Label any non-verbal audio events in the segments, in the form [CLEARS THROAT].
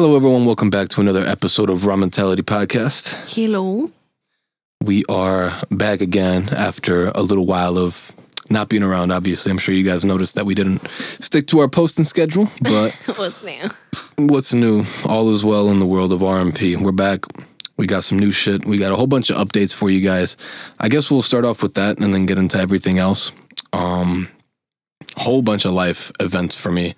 Hello, everyone. Welcome back to another episode of Raw Mentality Podcast. Hello. We are back again after a little while of not being around. Obviously, I'm sure you guys noticed that we didn't stick to our posting schedule, but [LAUGHS] What's new? what's new? All is well in the world of RMP. We're back. We got some new shit. We got a whole bunch of updates for you guys. I guess we'll start off with that and then get into everything else. Um, whole bunch of life events for me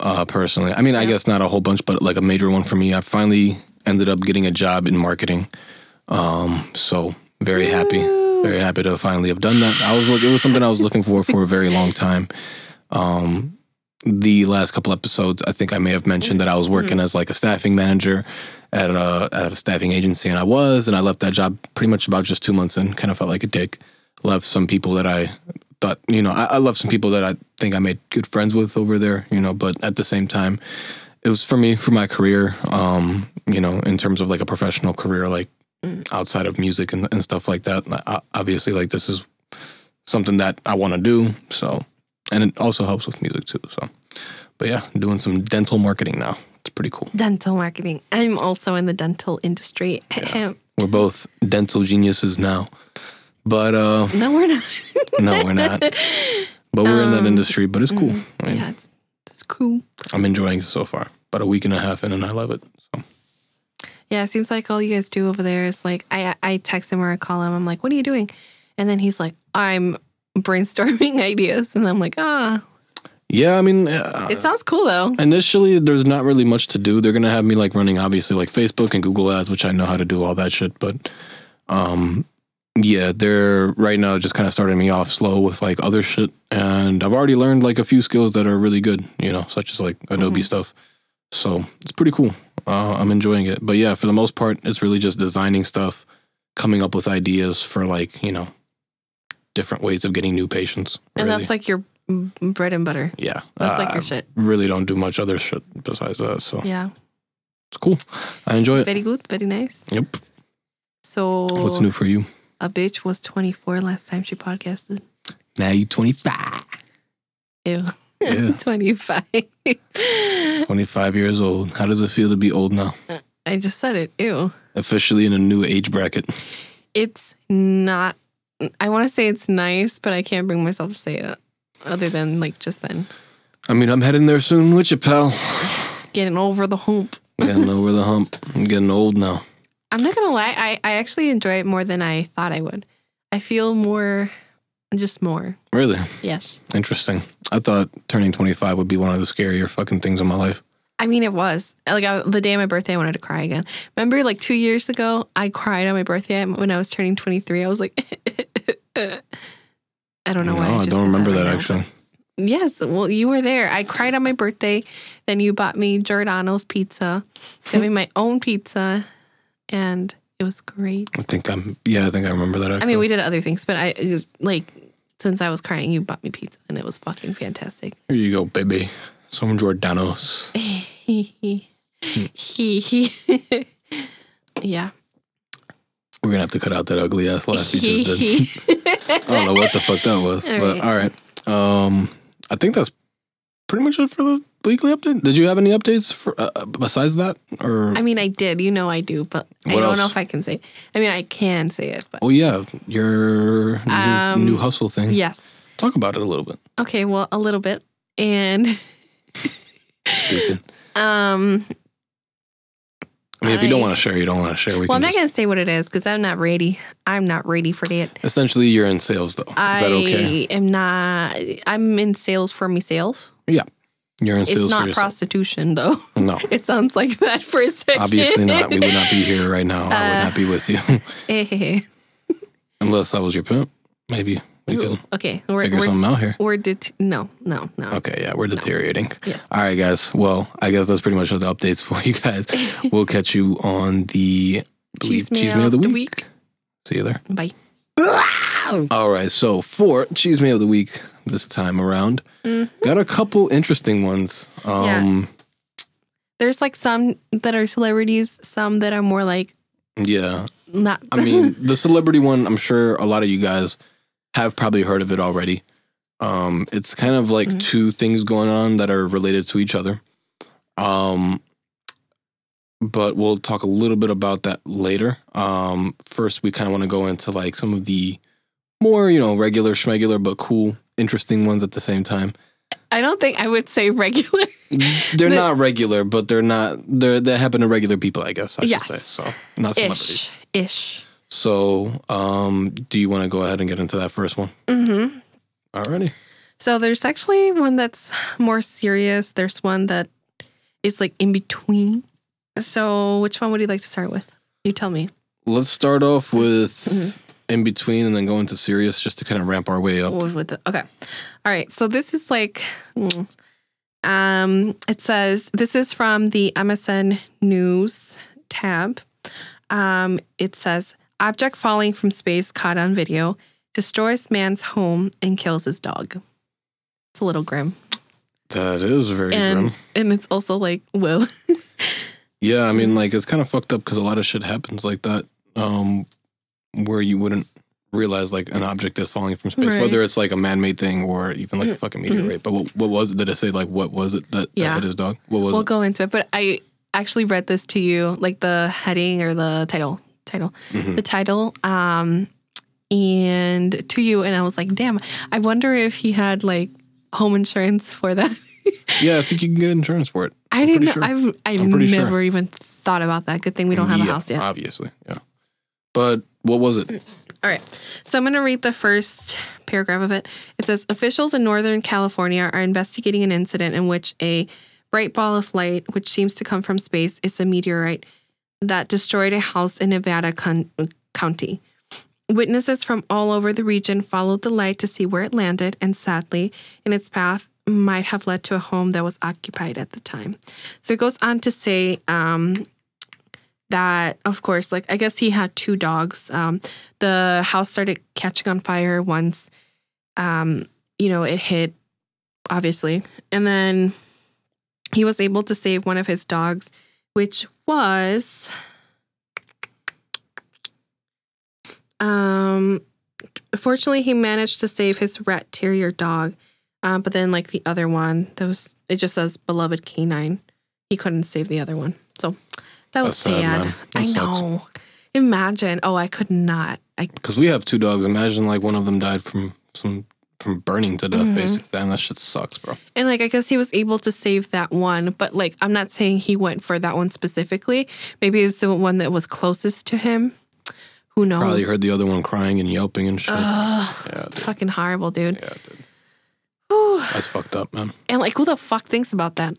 uh, personally. I mean, I guess not a whole bunch, but like a major one for me. I finally ended up getting a job in marketing. Um, so very happy, very happy to finally have done that. I was like, it was something I was looking for for a very [LAUGHS] long time. Um, the last couple episodes, I think I may have mentioned that I was working as like a staffing manager at a at a staffing agency, and I was, and I left that job pretty much about just two months in. Kind of felt like a dick. Left some people that I thought, you know, I, I left some people that I think I made good friends with over there, you know, but at the same time, it was for me for my career, um, you know, in terms of like a professional career, like outside of music and, and stuff like that. I, obviously, like this is something that I want to do, so and it also helps with music too. So, but yeah, doing some dental marketing now. It's pretty cool. Dental marketing. I'm also in the dental industry. We're both dental geniuses now, but uh, no, we're not. [LAUGHS] no, we're not. But we're in that industry. But it's cool. I mean, yeah, it's, it's cool. I'm enjoying it so far. About a week and a half in, and I love it. So Yeah, it seems like all you guys do over there is like I I text him or I call him. I'm like, "What are you doing?" And then he's like, "I'm brainstorming [LAUGHS] ideas." And I'm like, "Ah, yeah, I mean, uh, it sounds cool though." initially there's not really much to do. They're gonna have me like running obviously like Facebook and Google Ads, which I know how to do all that shit. But um, yeah, they're right now just kind of starting me off slow with like other shit, and I've already learned like a few skills that are really good, you know, such as like Adobe stuff. So it's pretty cool. Uh, I'm enjoying it. But yeah, for the most part, it's really just designing stuff, coming up with ideas for like you know different ways of getting new patients. And really. that's like your bread and butter. yeah, That's like Uh, your shit. really don't do much other shit besides that. So Yeah. it's cool. I enjoy it. Very good. Very nice. Yep. So What's new for you? A bitch was 24 last time she podcasted. Now you 25. Ew. Yeah. [LAUGHS] 25. [LAUGHS] 25 years old. How does it feel to be old now? I just said it. Ew. Officially in a new age bracket. It's not, I want to say it's nice, but I can't bring myself to say it other than like just then. I mean, I'm heading there soon with you, pal. Getting over the hump. Getting [LAUGHS] over the hump. I'm getting old now. I'm not to lie. I, I actually enjoy it more than I thought I would. I feel more, just more. Really? Yes. Interesting. I thought turning 25 would be one of the scarier fucking things in my life. I mean, it was like I, the day of my birthday, I wanted to cry again. Remember, like two years ago, I cried on my birthday when I was turning 23. I was like, [LAUGHS] I don't know why. no, I just don't remember that right actually. Yes, well, you were there. I cried on my birthday. Then you bought me Giordano's pizza, got me my own pizza, and it was great. I think I'm, yeah, I think I remember that I mean, we did other things, but I it was like since I was crying, you bought me pizza, and it was fucking fantastic. Here you go, baby. Some Giordano's. [LAUGHS] Yeah. We're gonna have to cut out that ugly ass laugh you just did. [LAUGHS] [LAUGHS] I don't know what the fuck that was, All but right. all right. Um, I think that's pretty much it for the weekly update. Did you have any updates for uh, besides that, or? I mean, I did. You know, I do, but I don't know if I can say. I mean, I can say it, but oh yeah, your new, Um, new hustle thing. yes. Talk about it a little bit. Okay, well, a little bit, and [LAUGHS] Stupid. um, I mean, if you don't want to share, you don't want to share. We well, I'm not gonna say what it is because I'm not ready. I'm not ready for that. essentially, you're in sales though. Is I that okay? I am not. I'm in sales for me sales. Sales It's not prostitution though. no, [LAUGHS] It sounds like that for a second. obviously not. We would not be here right now. I would Uh, not be with you [LAUGHS] Eh, unless I was your pimp. Maybe we could okay, we're figure we're, something out here. we're det- no no no. Okay, yeah, we're deteriorating. Yes. All right, guys. Well, I guess that's pretty much all the updates for you guys. [LAUGHS] we'll catch you on the believe, Cheese cheese meal of the week. week. See you there. Bye. All right, so for cheese meal of the week this time around, Mm-hmm. got a couple interesting ones. Um, There's like some that are celebrities, some that are more like yeah. not. I mean, [LAUGHS] the celebrity one, I'm sure a lot of you guys have probably heard of it already. Um, it's kind of like Mhm. two things going on that are related to each other. Um, but we'll talk a little bit about that later. Um, first, we kind of want to go into like some of the more, you know, regular schmegular, but cool, interesting ones at the same time. I don't think I would say regular. They're [LAUGHS] The- not regular, but they're not. They're they happen to regular people, I guess. I Yes. should say so. Not celebrities. Ish. Ish. So, um, do you want to go ahead and get into that first one? Mm-hmm. Alrighty. So there's actually one that's more serious. There's one that is like in between. So which one would you like to start with? You tell me. Let's start off with Mhm. In between, and then go into serious, just to kind of ramp our way up. With the, okay. All right. So this is like, mm, um, it says this is from the MSN News tab. Um, it says object falling from space caught on video destroys man's home and kills his dog. It's a little grim, That is very and grim. and it's also like whoa. [LAUGHS] Yeah, I mean, like it's kind of fucked up because a lot of shit happens like that, um, where you wouldn't realize like an object is falling from space, Right. whether it's like a man-made thing or even like a fucking meteorite. But what, what was it? Did it say like what was it that, that Yeah. hit his dog? What was it? we'll it? go into it, but I actually read this to you, like the heading or the title, title, Mhm. the title, um, and to you, and I was like, damn, I wonder if he had like home insurance for that. [LAUGHS] Yeah, I think you can get insurance for it. I I'm didn't. know sure. I've I I'm pretty sure. never even thought about that. Good thing we don't have a house yet. obviously. Yeah, but what was it? All right. So I'm going to read the first paragraph of it. It says Officials in Northern California are investigating an incident in which a bright ball of light, which seems to come from space, is a meteorite that destroyed a house in Nevada con- County. Witnesses from all over the region followed the light to see where it landed, and sadly, in its path, might have led to a home that was occupied at the time. So it goes on to say um, that, of course, like I guess he had two dogs. Um, the house started catching on fire once um you know it hit obviously. And then he was able to save one of his dogs which was um fortunately he managed to save his rat terrier dog. Um, but then like the other one that was it just says beloved canine. He couldn't save the other one. So that was That's sad, sad. That i sucks. know imagine oh i could not i Because we have two dogs. Imagine like one of them died from some from burning to death. Mhm. Basically, damn, that shit sucks, bro. And like I guess he was able to save that one, but like I'm not saying he went for that one specifically. Maybe it was the one that was closest to him. Who knows? Probably heard the other one crying and yelping and shit. Ugh, yeah, dude. fucking horrible, dude. yeah, dude. Whew. That's fucked up, man. And like, who the fuck thinks about that?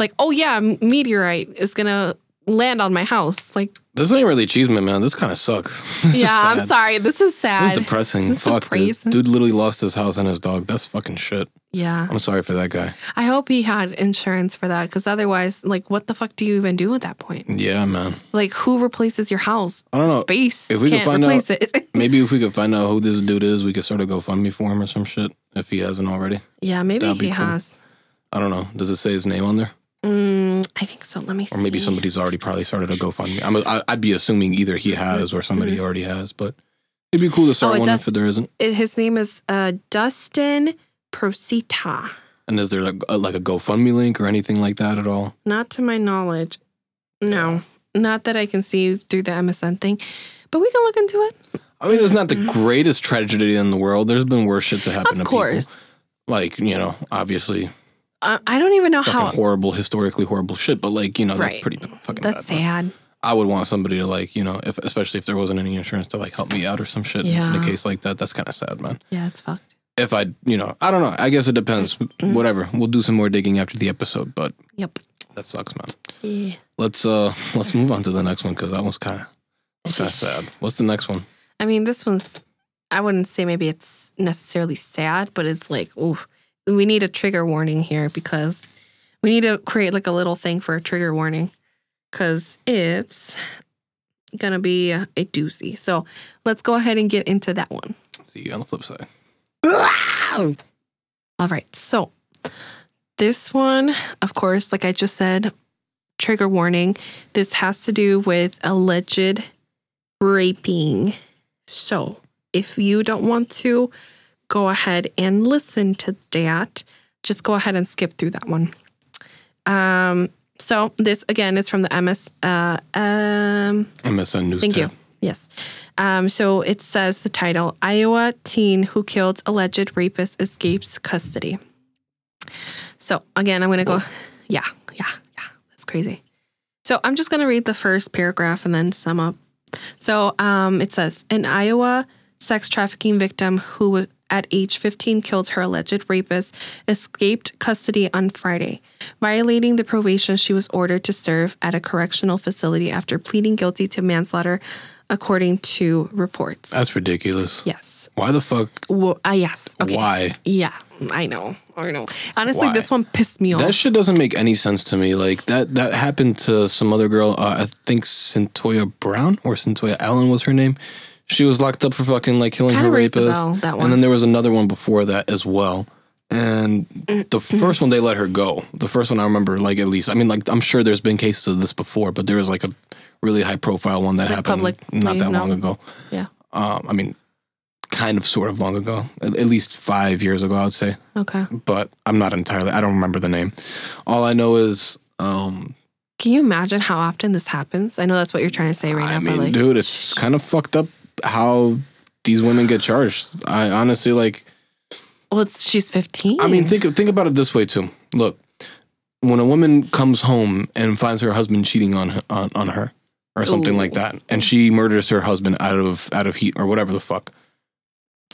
Like, oh yeah, meteorite is gonna land on my house. Like, This ain't really achievement, man. This kind of sucks. [LAUGHS] Yeah, I'm sorry. This is This sad. is depressing. This is Fuck, dude. depressing. dude. literally lost his house and his dog. That's fucking shit. yeah, I'm sorry for that guy. I hope he had insurance for that because otherwise, like, what the fuck do you even do at that point? Yeah, man. Like, who replaces your house? I don't know. Space If we could can't find out-. [LAUGHS] Maybe if we could find out who this dude is, we could sort of go fund me for him or some shit. If he hasn't already, yeah, maybe That'd he cool. has. I don't know. Does it say his name on there, I think so. Let me see. or maybe somebody's already probably started a GoFundMe? I'm, I- I'd be assuming either he has or somebody already has, but it'd be cool to start Oh, one does- if there isn't. It- his name is uh, Dustin Procita. And is there like a, like a GoFundMe link or anything like that at all? Not to my knowledge. No, not that I can see through the MSN thing, but we can look into it. I mean, it's not the greatest tragedy in the world. There's been worse shit that happened Of to course. people. Like, you know, obviously I don't even know how. horrible, historically horrible shit, but like, you know, that's pretty fucking That's bad. sad. I would want somebody to like, you know, if especially if there wasn't any insurance to like help me out or some shit in a case like that. That's kind of sad, man. Yeah, it's fucked. If I, you know, I don't know. I guess it depends. Whatever. We'll do some more digging after the episode, but Yep. that sucks, man. Yeah. Let's uh [LAUGHS] let's move on to the next one because that one's kind of kind of sad. What's the next one? I mean, this one's. I wouldn't say maybe it's necessarily sad, but it's like, ooh, we need a trigger warning here because we need to create like a little thing for a trigger warning because it's gonna be a, a doozy. So let's go ahead and get into that one. See you on the flip side. All right. So this one, of course, like I just said, trigger warning. This has to do with alleged raping. So if you don't want to go ahead and listen to that, just go ahead and skip through that one. Um, So this again is from the MS. Uh, um, MSN News thank tab. you. Yes. Um, so it says the title: Iowa teen who killed alleged rapist escapes custody. So again, I'm gonna go. Yeah, yeah, yeah. That's crazy. So I'm just gonna read the first paragraph and then sum up. So um, it says an Iowa sex trafficking victim who was at age 15 killed her alleged rapist escaped custody on Friday, violating the probation she was ordered to serve at a correctional facility after pleading guilty to manslaughter, according to reports. That's ridiculous. Yes. Why the fuck? Well, uh, yes. Okay. Why? Yeah, I know. I know. Honestly, Why? this one pissed me off. That shit doesn't make any sense to me. Like that that happened to some other girl. Uh, I think Cyntoia Brown or Cyntoia Allen was her name. She was locked up for fucking like killing Kinda her rings a rapist. bell, that one. And then there was another one before that as well. And the first one they let her go. The first one I remember, like at least. I mean, like I'm sure there's been cases of this before, but there was like a really high profile one that happened public- not that long ago. yeah. Um, I mean, kind of, sort of long ago, at, at least five years ago, I would say Okay. but I'm not entirely. I don't remember the name. All I know is, um, Can you imagine how often this happens? I know that's what you're trying to say right I now, mean, but like, dude, it's kind of fucked up how these women get charged. I honestly like. well, it's she's 15. I mean, think think about it this way too. Look, when a woman comes home and finds her husband cheating on her, on, on her or something Ooh. like that, and she murders her husband out of out of heat or whatever the fuck,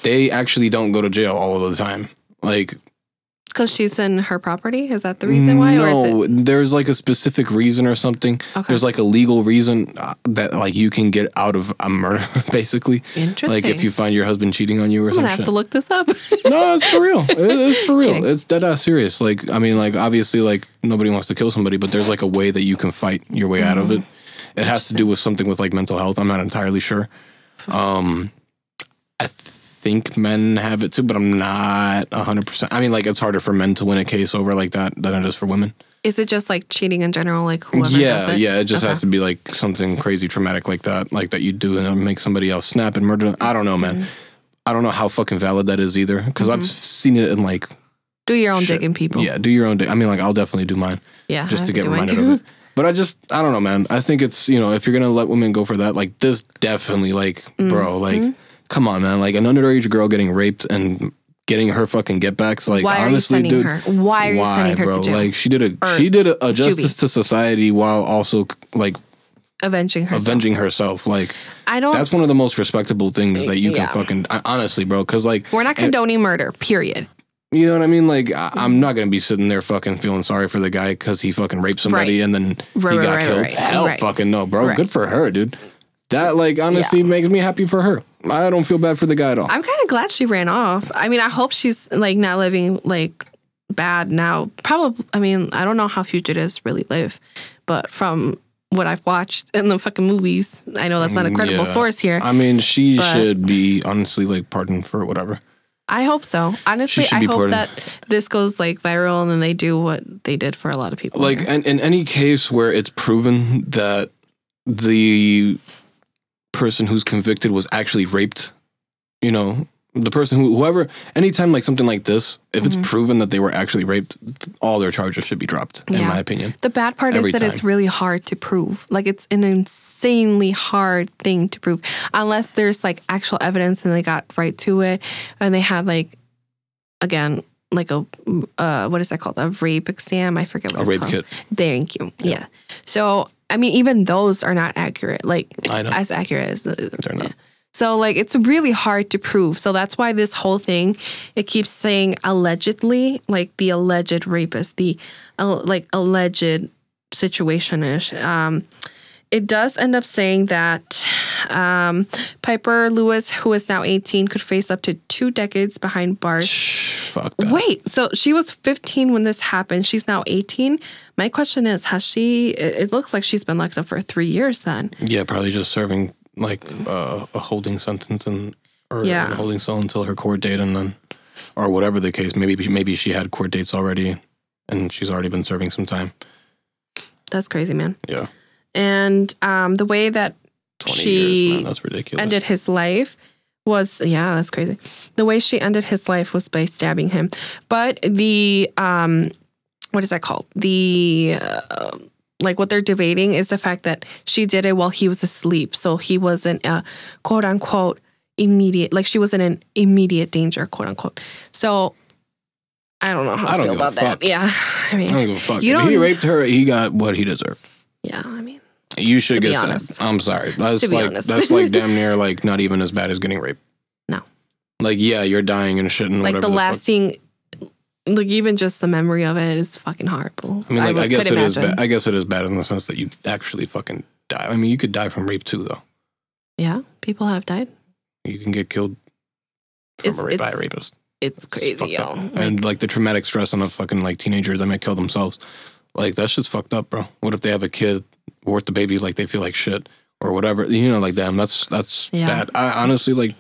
they actually don't go to jail all of the time. Like because she's in her property. Is that the reason why, or is no, it there's like a specific reason or something. okay? There's like a legal reason uh, that like you can get out of a murder, [LAUGHS] basically. Interesting. Like if you find your husband cheating on you or I'm something. have to look this up. [LAUGHS] no, it's for real. It- It's for real. Okay. It's dead ass serious. Like I mean, like obviously, like nobody wants to kill somebody, but there's like a way that you can fight your way out of it. It has to do with something with like mental health. I'm not entirely sure. Um, I think men have it too, but I'm not hundred percent. I mean, like it's harder for men to win a case over like that than it is for women. is it just like cheating in general? Like whoever yeah, it? yeah. It just Okay. has to be like something crazy traumatic like that, like that you do and make somebody else snap and murder. them. I don't know, man. Mm-hmm. I don't know how fucking valid that is either, because I've seen it in like Do your own Shit. digging, people. yeah, do your own. Day. I mean, like I'll definitely do mine yeah. Just to get reminded of it. But I just I don't know, man. I think it's you know if you're gonna let women go for that, like this definitely like bro, like Mm-hmm. Come on, man. Like an underage girl getting raped and getting her fucking get backs. Like Why honestly, dude. her? Why are you Why, sending her bro? to jail? Like she did a Or she did a, a justice to society while also like Avenging herself. avenging herself. Like I don't. that's one of the most respectable things that you Yeah. can fucking I- honestly, bro. Because like we're not condoning murder. Period. you know what I mean. Like I, I'm not gonna be sitting there fucking feeling sorry for the guy because he fucking raped somebody Right. and then Right, he got right, killed. Hell, fucking no, bro. Good for her, dude. That like honestly makes me happy for her. I don't feel bad for the guy at all. I'm kind of glad she ran off. I mean, I hope she's like not living like bad now. Probably. I mean, I don't know how fugitives really live, but from what I've watched in the fucking movies, I know that's not a mm, credible Yeah. source here. I mean, she should be honestly like pardoned for whatever. I hope so. Honestly, I hope pardoned. that this goes like viral and then they do what they did for a lot of people. Like in, in any case where it's proven that the person who's convicted was actually raped, you know, the person who whoever anytime like something like this, if Mm-hmm. it's proven that they were actually raped, all their charges should be dropped, in my opinion. The bad part Every is that it's really hard to prove. Like it's an insanely hard thing to prove unless there's like actual evidence and they got right to it and they had like again like a uh what is that called? A rape exam. I forget what A it's rape called. kit. Thank you. Yeah. So I mean even those are not accurate. Like I know. as accurate as the, They're not. so like it's really hard to prove. So that's why this whole thing it keeps saying allegedly, like the alleged rapist, the uh, like alleged situation ish. Um, it does end up saying that um, Pieper Lewis, who is now 18, could face up to two decades behind bars. Fuck that. Wait, so she was 15 when this happened. She's now 18. My question is, has she? It it looks like she's been locked up for three years. Then Yeah, probably just serving like uh, a holding sentence and or Yeah. a holding cell until her court date, and then or whatever the case. Maybe maybe she had court dates already, and she's already been serving some time. that's crazy, man. Yeah, And um, the way that She years, man. That's ridiculous. ended his life was yeah that's crazy the way she ended his life was by stabbing him but the um what is that called the uh, like what they're debating is the fact that she did it while he was asleep, so he wasn't a quote unquote immediate like she wasn't in immediate danger, quote unquote. So I don't know how I, I don't feel about that. fuck. Yeah, [LAUGHS] I mean, I don't give a fuck. You if he don't- raped her, he got what he deserved. yeah, I mean, You should get honest. that. I'm sorry. That's like honest. that's like damn [LAUGHS] near like not even as bad as getting raped. No. Like yeah, you're dying and shit and like whatever. the fuck. lasting, like even just the memory of it is fucking horrible. I mean, like I, would- guess it is. imagine. Ba- I guess it is bad in the sense that you actually fucking die. I mean, you could die from rape too, though. Yeah, people have died. You can get killed from It's- a rape by a rapist. It's crazy, fucked yo. Like, and like the traumatic stress on a fucking like teenagers that might kill themselves. Like that shit's fucked up, bro. What if they have a kid or if the baby like they feel like shit or whatever? You know, like damn, that's that's Yeah. bad. I honestly like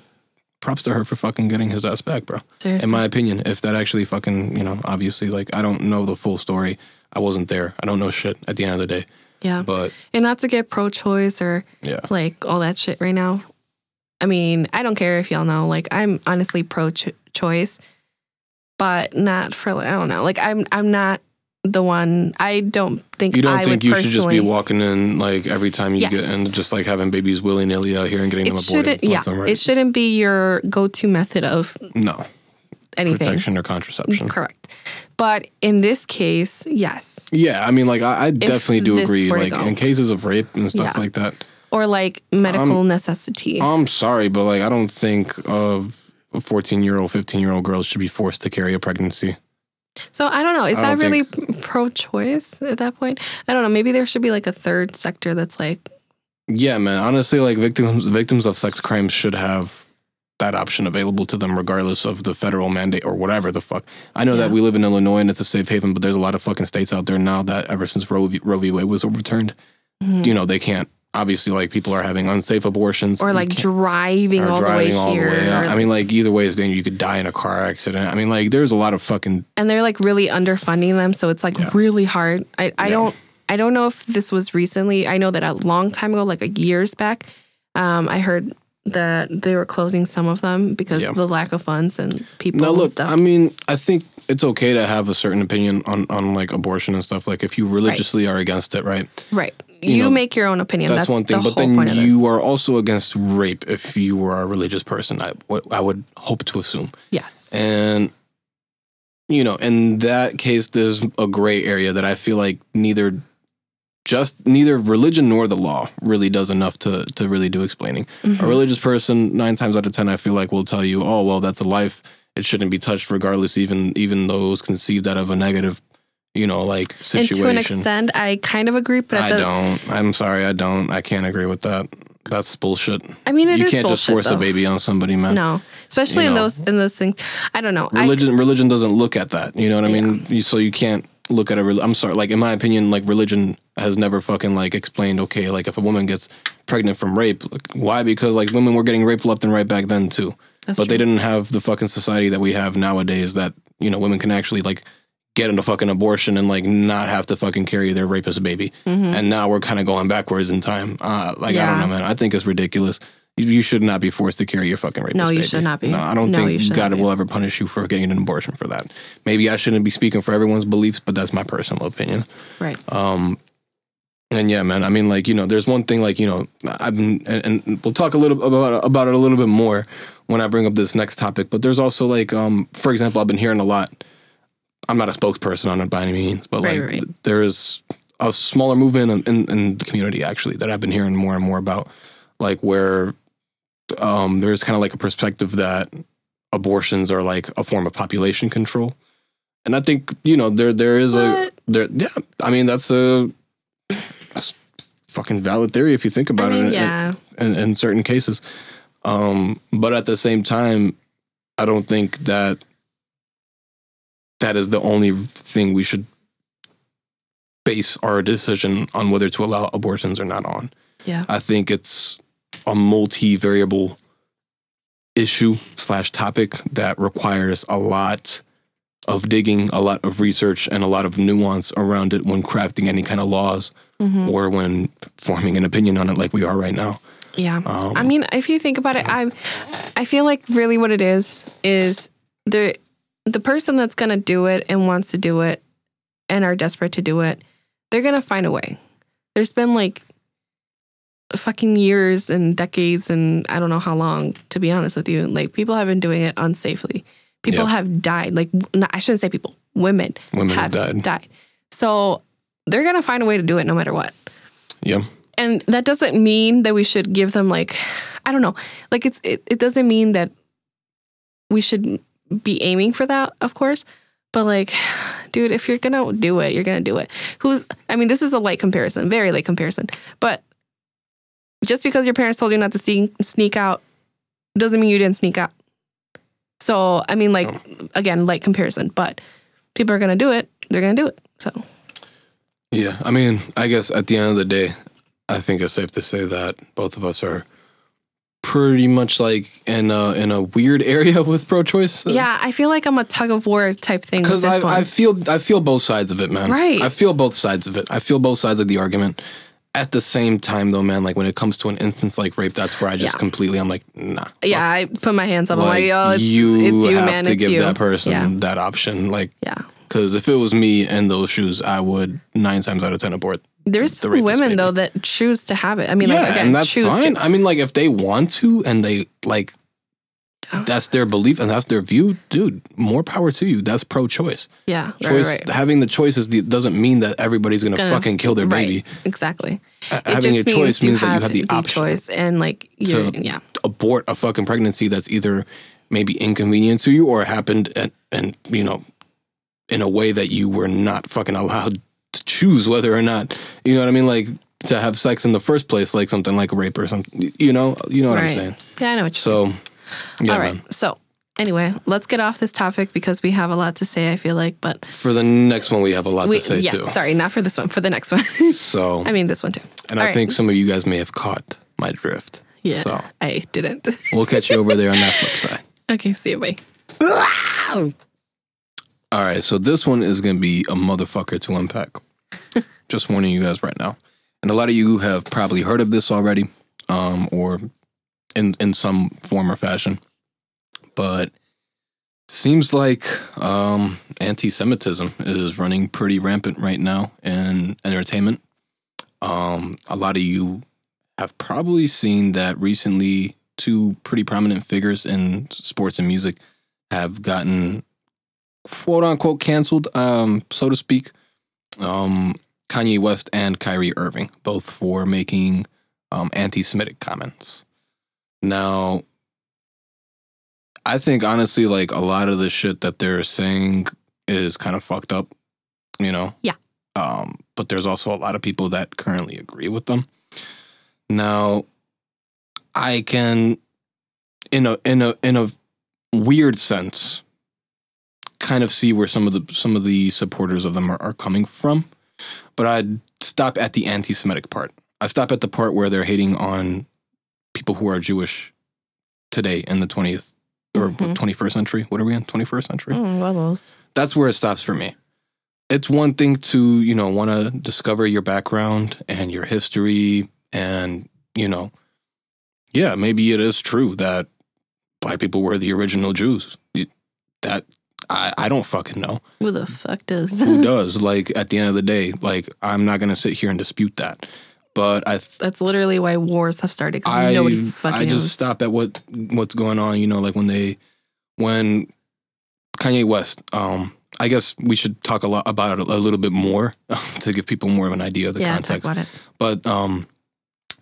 props to her for fucking getting his ass back, bro. seriously. In my opinion, if that actually fucking, you know, obviously like I don't know the full story. I wasn't there. I don't know shit at the end of the day. yeah, But and not to get pro-choice or yeah. like all that shit right now. I mean, I don't care if y'all know. Like, I'm honestly pro-choice, but not for like I don't know. Like, I'm I'm not the one. I don't think You don't I think you should just be walking in like every time you get Yes. and just like having babies willy nilly out here and getting them aborted? Yeah, and right? it shouldn't be your go-to method of no anything. protection or contraception. Correct. But in this case, yes. Yeah, I mean, like I, I definitely do agree. Like in cases of rape and stuff Yeah. like that, Or like medical necessity. I'm sorry, but like I don't think uh, 14 year old, 15 year old girls should be forced to carry a pregnancy. So I don't know. Is I that really [LAUGHS] pro-choice at that point? I don't know. Maybe there should be like a third sector that's like, Yeah, man. Honestly, like victims victims of sex crimes should have that option available to them, regardless of the federal mandate or whatever the fuck. I know that we live in Illinois and it's a safe haven, but there's a lot of fucking states out there now that ever since Roe v. Roe v. Wade was overturned, Mhm. you know, they can't. Obviously, like people are having unsafe abortions or like driving or all driving the way all here. the way I mean, like either way is dangerous. You could die in a car accident. I mean, like there's a lot of fucking and they're like really underfunding them, so it's like Yeah. really hard. I, I Yeah. don't I don't know if this was recently. I know that a long time ago, like a years back, um, I heard that they were closing some of them because Yeah. of the lack of funds and people Now, look. I mean, I think it's okay to have a certain opinion on, on like abortion and stuff. Like, if you religiously are against it, right? right. You You, know, make your own opinion. That's, That's, one thing. The But then you are also against rape if you are a religious person. I, what I would hope to assume. yes. And, you know, in that case, there's a gray area that I feel like neither. Just neither religion nor the law really does enough to to really do explaining. Mhm. A religious person, nine times out of ten, I feel like will tell you, "Oh, well, that's a life. It shouldn't be touched, regardless, even even though it was conceived out of a negative, you know, like and situation." to an extent, I kind of agree, but I the, don't. I'm sorry, I don't. I can't agree with that. That's bullshit. I mean, it you can't just force a baby on somebody, man. No, especially You in know. those in those things. I don't know. I, Religion, religion doesn't look at that. You know what I mean? You- So you can't look at a. I'm sorry. Like in my opinion, like religion has never fucking like explained. Okay, like if a woman gets pregnant from rape, like, why? Because like women were getting raped left and right back then too. that's but they didn't have the fucking society that we have nowadays that you know women can actually like get into fucking abortion and like not have to fucking carry their rapist baby Mhm. and now we're kind of going backwards in time uh like i don't know man i think it's ridiculous you, you should not be forced to carry your fucking rapist No, you baby. should not be. no i don't No, think god will ever punish you for getting an abortion for that maybe i shouldn't be speaking for everyone's beliefs but that's my personal opinion right. um, and yeah, man. I mean, like you know, there's one thing, like you know, I've been, and, and we'll talk a little about about it a little bit more when I bring up this next topic. But there's also like, um, for example, I've been hearing a lot. I'm not a spokesperson on it by any means, but Right, like right, there is a smaller movement in, in, in the community actually that I've been hearing more and more about, like where um, there's kind of like a perspective that abortions are like a form of population control. And I think you know there there is a there yeah I mean that's a that's fucking valid theory if you think I about mean, it in- yeah. in, in certain cases. Um, but at the same time, I don't think that that is the only thing we should base our decision on whether to allow abortions or not on. Yeah. I think it's a multi-variable issue slash topic that requires a lot of digging, a lot of research, and a lot of nuance around it when crafting any kind of laws Mhm. or when forming an opinion on it, like we are right now. Yeah. Um, I mean, if you think about it, I I feel like really what it is is the the person that's gonna do it and wants to do it and are desperate to do it, they're gonna find a way. there's been like fucking years and decades and I don't know how long, to be honest with you. Like people have been doing it unsafely. People Yeah. have died. Like no, I shouldn't say people, women, Women have died. died. So they're gonna find a way to do it no matter what. Yeah. And that doesn't mean that we should give them like I don't know. Like it's it, it doesn't mean that we should be aiming for that, of course. But like, [SIGHS] dude, if you're gonna do it, you're gonna do it. Who's I mean, this is a light comparison, very light comparison. But just because your parents told you not to sneak sneak out doesn't mean you didn't sneak out. So I mean, like again, light comparison. But people are gonna do it. They're gonna do it. So Yeah. I mean, I guess at the end of the day, I think it's safe to say that both of us are pretty much like in a in a weird [LAUGHS] area with pro-choice. yeah, I feel like I'm a tug of war type thing Because one. I, I feel I feel both sides of it, man. Right. I feel both sides of it. I feel both sides of the argument. At the same time, though, man, like when it comes to an instance like rape, that's where I just Yeah. completely, I'm like, nah. yeah, I put my hands up. I'm Like, like, oh, it's you, it's you, have man. to give you. that person Yeah, that option. Like, yeah. because if it was me in those shoes, I would nine times out of ten abort. There's the women though that choose to have it. I mean, yeah, like, again, and that's choose fine. to. I mean, like if they want to and they like, Yeah. that's their belief and that's their view, dude. More power to you. That's pro-choice. Yeah, Choice right, right. having the choices doesn't mean that everybody's gonna, Gonna- fucking kill their right, baby. Exactly. Uh, having a just choice means that you have the, the option choice, and like, to- yeah, abort a fucking pregnancy that's either maybe inconvenient to you or happened and, and you know in a way that you were not fucking allowed to choose whether or not you know what I mean like to have sex in the first place like something like a rape or something you know you know what I'm saying Yeah, I know what you're saying. so yeah All right. man. So anyway, let's get off this topic because we have a lot to say. I feel like, but for the next one we have a lot we to say yes, too sorry, not for this one, for the next one. so [LAUGHS] I mean, this one too. and all I right. think some of you guys may have caught my drift Yeah, so I didn't. we'll catch you over there on that flip [LAUGHS] side okay, see you. Bye. All right, so this one is going to be a motherfucker to unpack. [LAUGHS] Just warning you guys right now. And a lot of you have probably heard of this already, um, or in in some form or fashion. But seems like um, anti-Semitism is running pretty rampant right now in entertainment. Um, a lot of you have probably seen that recently. Two pretty prominent figures in sports and music have gotten quote unquote canceled, um, so to speak. Um, Kanye West and Kyrie Irving, both for making um, anti Semitic comments. Now, I think honestly, like a lot of the shit that they're saying is kind of fucked up, you know? Yeah. Um, but there's also a lot of people that currently agree with them. Now, I can, in a in a in a weird sense, kind of see where some of the some of the supporters of them are, are coming from, but I'd stop at the anti-Semitic part. I stop at the part where they're hating on people who are Jewish today in the twentieth or Mhm. twenty first century. What are we in? Twenty first century. Mm, those. That's where it stops for me. It's one thing to you know want to discover your background and your history, and you know, yeah, maybe it is true that black people were the original Jews. It- That I I don't fucking know Who the fuck does? who [LAUGHS] does. Like at the end of the day, like I'm not gonna sit here and dispute that. But I th- That's literally why wars have started because I nobody fucking I just knows. stop at what what's going on. You know, like when they when Kanye West. Um, I guess we should talk a lot about it a little bit more [LAUGHS] to give people more of an idea of the yeah, context. talk about it. But um,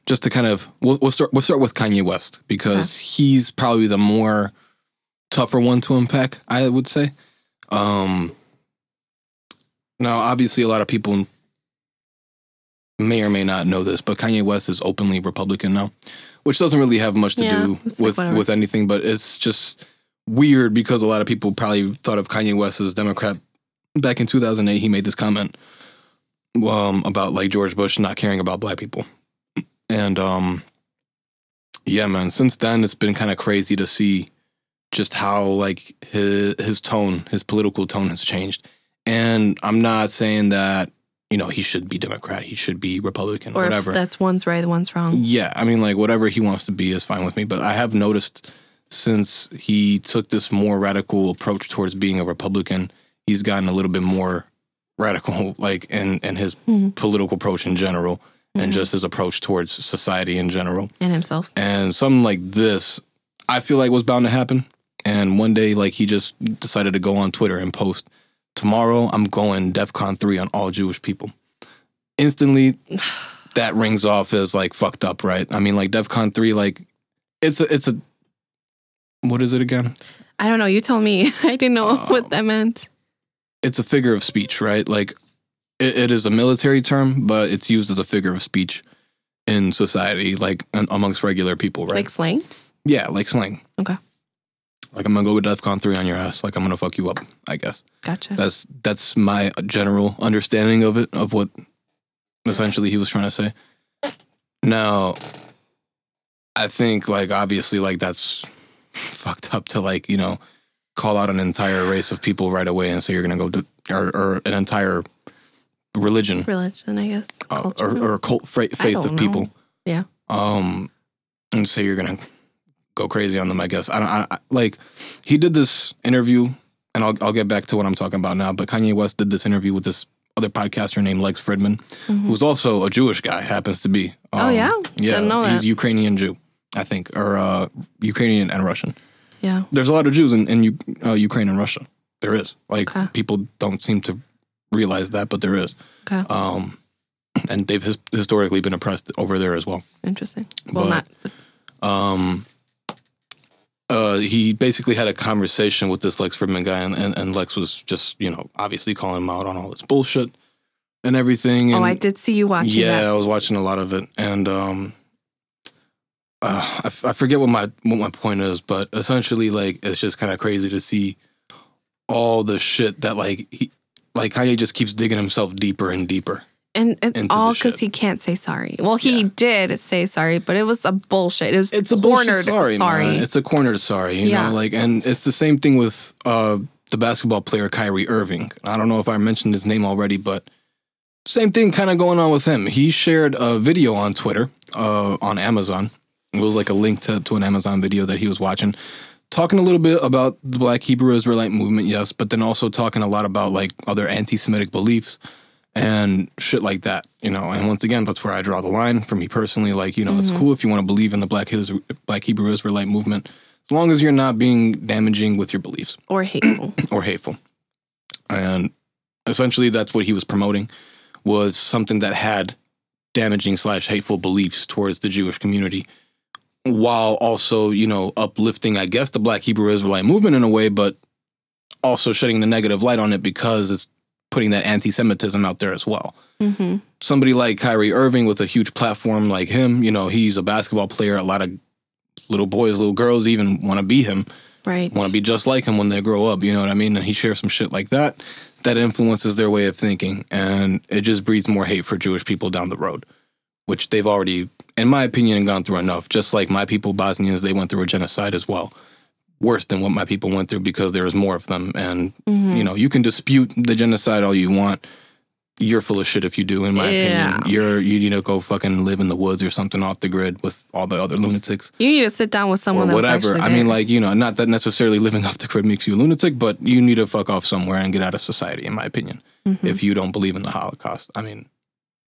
just to kind of we'll, we'll start we'll start with Kanye West because he's probably the more tougher one to unpack. I would say. Um, now, obviously, a lot of people may or may not know this, but Kanye West is openly Republican now, which doesn't really have much to Yeah, do it's like with with anything. But it's just weird because a lot of people probably thought of Kanye West as Democrat. Back in 2008, he made this comment um, about like George Bush not caring about black people, and um, yeah, man. Since then, it's been kind of crazy to see just how like his his tone, his political tone has changed. And I'm not saying that you know he should be Democrat, he should be Republican, Or whatever. that's one's right, one's wrong. Yeah, I mean, like whatever he wants to be is fine with me. But I have noticed since he took this more radical approach towards being a Republican, he's gotten a little bit more radical, [LAUGHS] like in in his Mhm. political approach in general. and just his approach towards society in general. And himself. And something like this, I feel like was bound to happen. And one day, like he just decided to go on Twitter and post, "Tomorrow, I'm going DefCon three on all Jewish people." Instantly, [SIGHS] that rings off as like fucked up, right? I mean, like DefCon three, like it's a it's a what is it again? I don't know. You told me. [LAUGHS] I didn't know Oh. what that meant. It's a figure of speech, right? Like it, it is a military term, but it's used as a figure of speech in society, like amongst regular people, right? Like slang? yeah, like slang. Okay. Like I'm gonna go with DefCon three on your ass. Like I'm gonna fuck you up. I guess Gotcha. that's that's my general understanding of it, of what essentially he was trying to say. Now, I think like obviously like that's [LAUGHS] fucked up to like you know call out an entire race of people right away and say you're gonna go to or, or an entire religion Religion, I guess. uh, or, or a cult faith of people. Yeah. Um, and say you're gonna go crazy on them. I guess I don't I, I, like. He did this interview, and I'll I'll get back to what I'm talking about now. But Kanye West did this interview with this other podcaster named Lex Fridman, Mhm. who's also a Jewish guy. Happens to be. Oh, Um, yeah? yeah. Know he's. Ukrainian Jew, I think, or uh, Ukrainian and Russian. yeah. There's a lot of Jews in, in U- uh, Ukraine and Russia. There is. Like Okay. people don't seem to realize that, but there is. Okay. Um, and they've his- historically been oppressed over there as well. Interesting. Well, but- not. Um, uh, he basically had a conversation with this Lex Fridman guy, and, and, and Lex was just, you know, obviously calling him out on all this bullshit and everything. And Oh, I did see you watching yeah, that. I was watching a lot of it, and um, uh, I, f- I forget what my what my point is, but essentially, like, it's just kind of crazy to see all the shit that like he like Kanye just keeps digging himself deeper and deeper. And it's all because he can't say sorry. Well, he Yeah. did say sorry, but it was a bullshit. It was It's a cornered sorry, sorry. man. It's a cornered sorry, you Yeah. know, like, and it's the same thing with uh the basketball player Kyrie Irving. I don't know if I mentioned his name already, but same thing kind of going on with him. He shared a video on Twitter, uh, on Amazon. It was like a link to, to an Amazon video that he was watching, talking a little bit about the Black Hebrew Israelite movement, yes, but then also talking a lot about like other anti-Semitic beliefs and shit like that, you know. And once again, that's where I draw the line for me personally. Like, you know, it's mm-hmm. cool if you want to believe in the Black Hebrew, Black Hebrew Israelite movement, as long as you're not being damaging with your beliefs or hateful. [CLEARS THROAT] or hateful. And essentially, that's what he was promoting was something that had damaging slash hateful beliefs towards the Jewish community, while also, you know, uplifting, I guess, the Black Hebrew Israelite movement in a way, but also shedding the negative light on it because it's putting that anti-Semitism out there as well. hmm Somebody like Kyrie Irving with a huge platform like him, you know, he's a basketball player. A lot of little boys, little girls even want to be him Right. want to be just like him when they grow up. You know what I mean? And he shares some shit like that that influences their way of thinking, and it just breeds more hate for Jewish people down the road, which they've already, in my opinion, gone through enough. Just like my people, Bosnians, they went through a genocide as well, worse than what my people went through because there was more of them. And Mhm. you know, you can dispute the genocide all you want. You're full of shit if you do, in my Yeah. opinion. You're you need to go fucking live in the woods or something off the grid with all the other lunatics You need to sit down with someone or whatever. I mean, like you know, not that necessarily living off the grid makes you a lunatic, but you need to fuck off somewhere and get out of society, in my opinion. Mhm. If you don't believe in the Holocaust, I mean,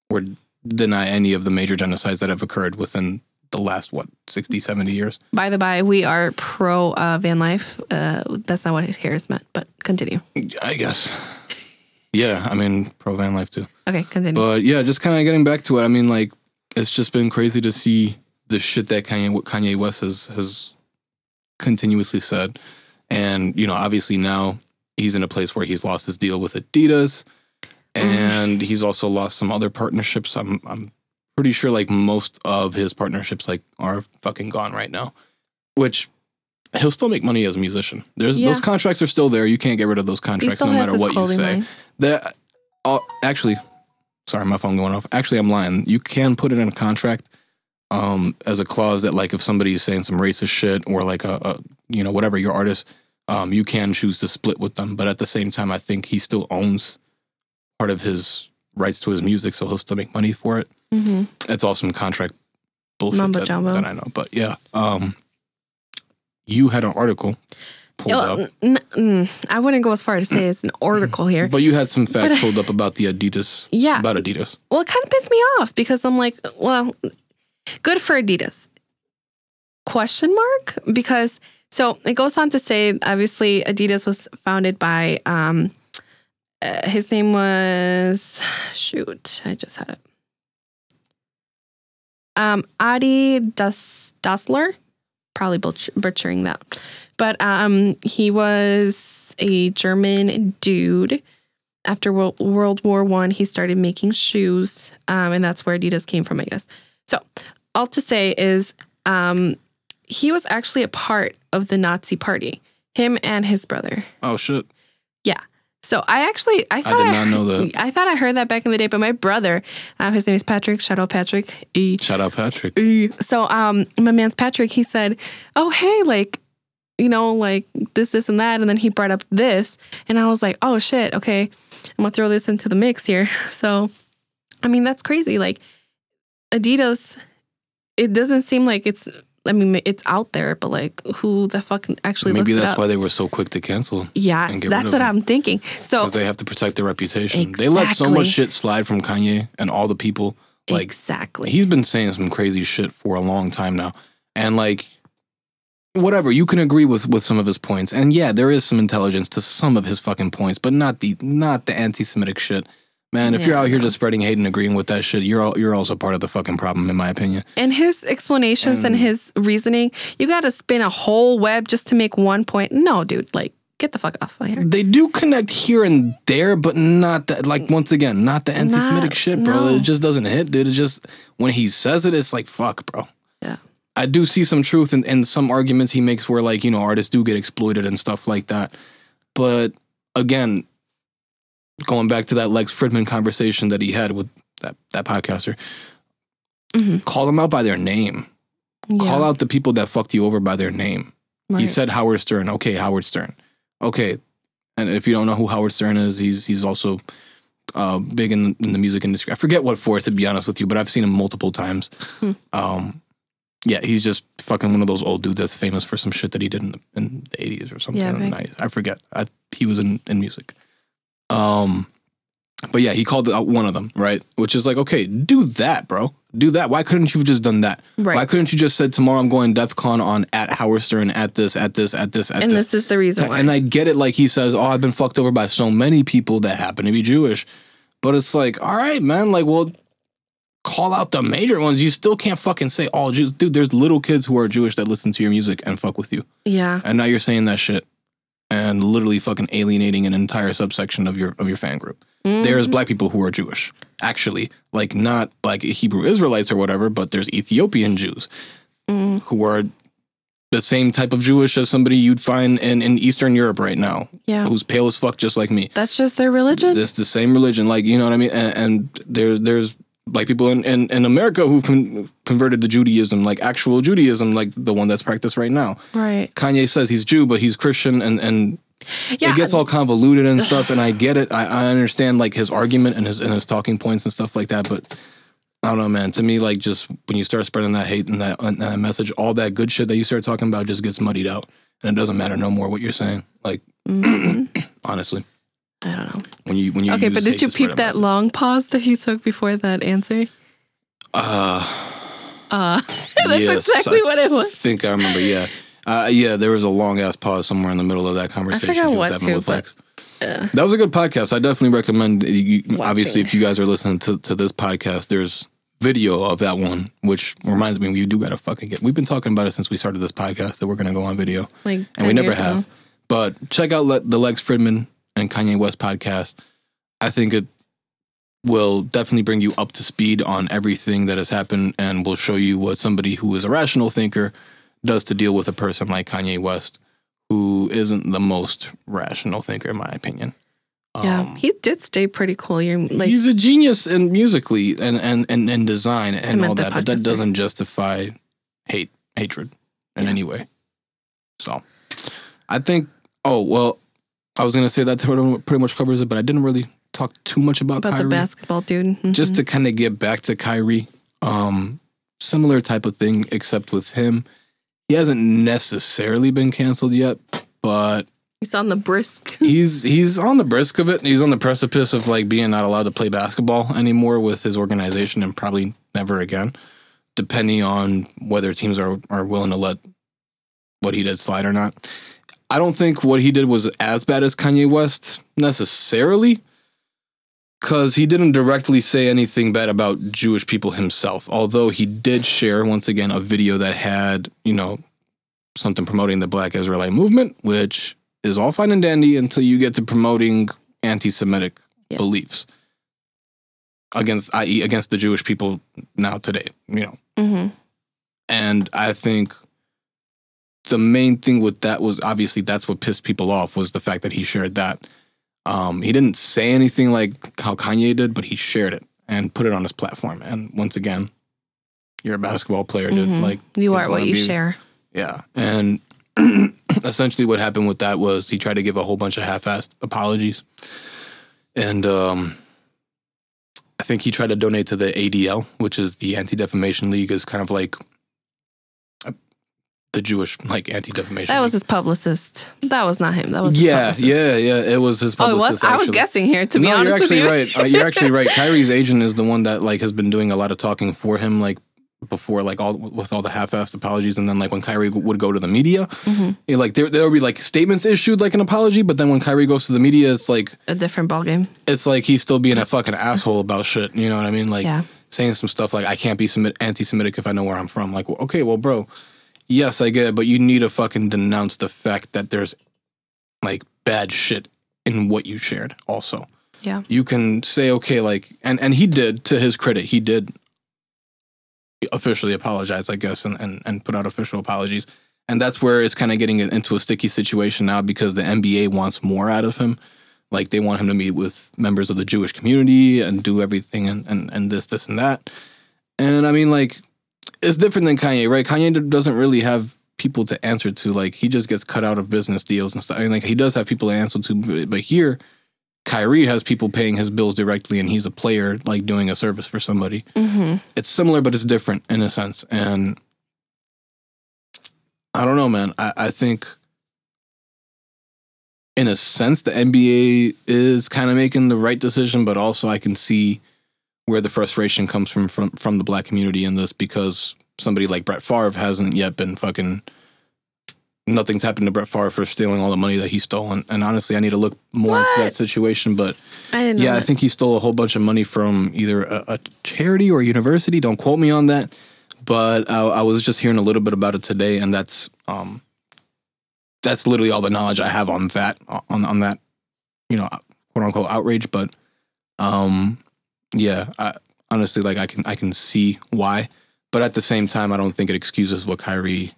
or deny any of the major genocides that have occurred within the last what 60, 70 years. By the by, we are pro uh, van life. Uh, that's not what Harris meant, but continue. I guess. Yeah, I mean, pro van life too. Okay, continue. But yeah, just kind of getting back to it. I mean, like, it's just been crazy to see the shit that Kanye Kanye West has has continuously said, and you know, obviously now he's in a place where he's lost his deal with Adidas, and he's also lost some other partnerships. I'm I'm pretty sure like most of his partnerships like are fucking gone right now, which. He'll still make money as a musician. There's Yeah. those contracts are still there. You can't get rid of those contracts no matter what you say. line. That uh, actually, sorry, my phone going off. Actually, I'm lying. You can put it in a contract um, as a clause that, like, if somebody's saying some racist shit or like a, a you know whatever your artist, um, you can choose to split with them. But at the same time, I think he still owns part of his rights to his music, so he'll still make money for it. hmm It's all some contract bullshit Mumbo that, jumbo. that I know. But yeah, um, you had an article pulled Oh, up. n- n- I wouldn't go as far to say it's an [CLEARS THROAT] article here. But you had some facts But- pulled up about the Adidas. Yeah. About Adidas. Well, it kind of pissed me off because I'm like, well, good for Adidas. Question mark? Because so it goes on to say, obviously, Adidas was founded by um, uh, his name was shoot, I just had it. Um, Adi Das Dassler, probably butch- butchering that, but um, he was a German dude after World, World War One, he started making shoes, um, and that's where Adidas came from, I guess. So, all to say is, um, he was actually a part of the Nazi Party. Him and his brother. Oh shit. So I actually I thought did not know that. I thought I heard that back in the day, but my brother, um, his name is Patrick. Shout out Patrick. E. Shout out Patrick. E. So um, my man's Patrick. He said, "Oh hey, like." You know, like this, this, and that. And then he brought up this. And I was like, oh shit, okay. I'm gonna throw this into the mix here. [LAUGHS] So, I mean, that's crazy. Like, Adidas, it doesn't seem like it's, I mean, it's out there, but like, who the fuck actually Maybe that's why they were so quick to cancel. Yeah, and get rid that's what. I'm thinking. So, they have to protect their reputation. They let so much shit slide from Kanye and all the people. Like exactly. he's been saying some crazy shit for a long time now. And like whatever, you can agree with with some of his points. And yeah, there is some intelligence to some of his fucking points, but not the not the anti-Semitic shit. Man, if you're out here just spreading hate and agreeing with that shit, you're all, you're also part of the fucking problem, in my opinion. and his explanations and, And- his reasoning, you got to spin a whole web just to make one point. No, dude, like, get the fuck off of here. They do connect here and there, but not that. Like once again, not the anti-Semitic Not- shit, bro. no. It just doesn't hit, dude. It just when he says it, it's like fuck, bro. Yeah. I do see some truth in, in some arguments he makes where like you know artists do get exploited and stuff like that. But again, going back to that Lex Fridman conversation that he had with that that podcaster, Mhm. call them out by their name. Call out the people that fucked you over by their name. He said Howard Stern. Okay, Howard Stern. Okay, and if you don't know who Howard Stern is, he's he's also uh, big in, in the music industry. I forget what for, to be honest with you, but I've seen him multiple times. Hmm. Um, yeah, he's just fucking one of those old dudes that's famous for some shit that he did in the, in the 80s or something. Yeah, right. I forget. I, he was in, in music. Um, but yeah, he called out one of them, right? Which is like, okay, do that, bro. Do that. Why couldn't you have just done that? Right. Why couldn't you just said tomorrow I'm going DEF CON on at Howard Stern at this, at this, at this, at and this. this is the reason why. And I get it, like he says, oh, I've been fucked over by so many people that happen to be Jewish. But it's like, all right, man, like, well, call out the major ones. You still can't fucking say all Jews. Dude, there's little kids who are Jewish that listen to your music and fuck with you. yeah, And now you're saying that shit and literally fucking alienating an entire subsection of your of your fan group. Mm-hmm. There's black people who are Jewish, actually, like not like Hebrew Israelites or whatever, but there's Ethiopian Jews Mm. who are the same type of Jewish as somebody you'd find in, in Eastern Europe right now, yeah. who's pale as fuck, just like me. That's just their religion. It's the same religion, like you know what I mean. And, and there's there's black people in, in, in America who con- converted to Judaism, like actual Judaism, like the one that's practiced right now. right. Kanye says he's Jew, but he's Christian, and and Yeah. it gets all convoluted and stuff. And I get it. I, I understand like his argument and his and his talking points and stuff like that. But I don't know, man. To me, like just when you start spreading that hate and that and that message, all that good shit that you start talking about just gets muddied out, and it doesn't matter no more what you're saying. Like Mhm. [CLEARS THROAT] honestly, I don't know. when you when you Okay, but did you peep that long pause that he took before that answer? Uh, Uh, [LAUGHS] that's yes, exactly I what it was. I think I remember. Yeah, uh, yeah. There was a long ass pause somewhere in the middle of that conversation. forgot what to, with Lex. That was a good podcast. I definitely recommend. You, obviously, if you guys are listening to, to this podcast, there's video of that one, which reminds me we do gotta fucking get. We've been talking about it since we started this podcast that we're gonna go on video, Like, and we never have. ago. But check out Le- the Lex Fridman and Kanye West podcast. I think it will definitely bring you up to speed on everything that has happened, and will show you what somebody who is a rational thinker does to deal with a person like Kanye West, who isn't the most rational thinker, in my opinion. Yeah, Um, he did stay pretty cool. You're like, he's a genius in musically and and and, and design and all that, but that doesn't justify hate hatred in Yeah. any way. So, I think. Oh well, I was gonna say that pretty much covers it, but I didn't really talk too much about, about Kyrie. the basketball dude. Mhm. Just to kind of get back to Kyrie, um, similar type of thing, except with him, he hasn't necessarily been canceled yet, but He's on the brisk. [LAUGHS] he's he's on the brisk of it. He's on the precipice of like being not allowed to play basketball anymore with his organization, and probably never again, depending on whether teams are are willing to let what he did slide or not. I don't think what he did was as bad as Kanye West necessarily, because he didn't directly say anything bad about Jewish people himself. Although he did share once again a video that had you know something promoting the Black Israelite movement, which is all fine and dandy until you get to promoting anti-Semitic Yeah. beliefs against, i.e., against the Jewish people now today. You know, hmm and I think the main thing with that was obviously that's what pissed people off was the fact that he shared that. Um, he didn't say anything like how Kanye did, but he shared it and put it on his platform. And once again, you're a basketball player, dude. Mhm. Like You are what you be- share. yeah. And [CLEARS THROAT] essentially what happened with that was he tried to give a whole bunch of half-assed apologies. And um I think he tried to donate to the ADL, which is the Anti-Defamation League is kind of like the Jewish like anti-defamation. That was his publicist. That was not him. That was his yeah, yeah, yeah. It was his Oh, it publicist. was. I was guessing here. To be no, honest you're actually you, right. Uh, you're actually right. [LAUGHS] Kyrie's agent is the one that like has been doing a lot of talking for him, like before, like all with all the half-assed apologies, and then like when Kyrie would go to the media, Mm-hmm. yeah, like there there would be like statements issued like an apology, but then when Kyrie goes to the media, it's like a different ballgame. it's like he's still being a fucking [LAUGHS] asshole about shit. You know what I mean? Like Yeah. saying some stuff like I can't be Semit- anti-Semitic if I know where I'm from. Like, well, okay, well, bro, yes, I get it, but you need to fucking denounce the fact that there's like bad shit in what you shared. Also, Yeah. you can say okay, like, and and he did to his credit, he did officially apologize, I guess, and and and put out official apologies. And that's where it's kind of getting into a sticky situation now because the NBA wants more out of him. Like they want him to meet with members of the Jewish community and do everything and, and, and this, this, and that. And I mean, like, it's different than Kanye, right? Kanye doesn't really have people to answer to. Like, he just gets cut out of business deals and stuff. I mean, like, he does have people to answer to, but- here, Kyrie has people paying his bills directly and he's a player, like, doing a service for somebody. Mm-hmm. It's similar, but it's different in a sense. And I don't know, man. I, I think in a sense the NBA is kind of making the right decision, but also I can see where the frustration comes from from from the black community in this because somebody like Brett Favre hasn't yet been fucking nothing's happened to Brett Favre for stealing all the money that he stole. And, and honestly, I need to look more into that situation. But I didn't know. yeah, I think he stole a whole bunch of money from either a, a charity or a university. Don't quote me on that. But I, I was just hearing a little bit about it today, and that's um, that's literally all the knowledge I have on that on on that, you know, quote unquote outrage. But um, yeah, I, honestly, like I can I can see why, but at the same time, I don't think it excuses what Kyrie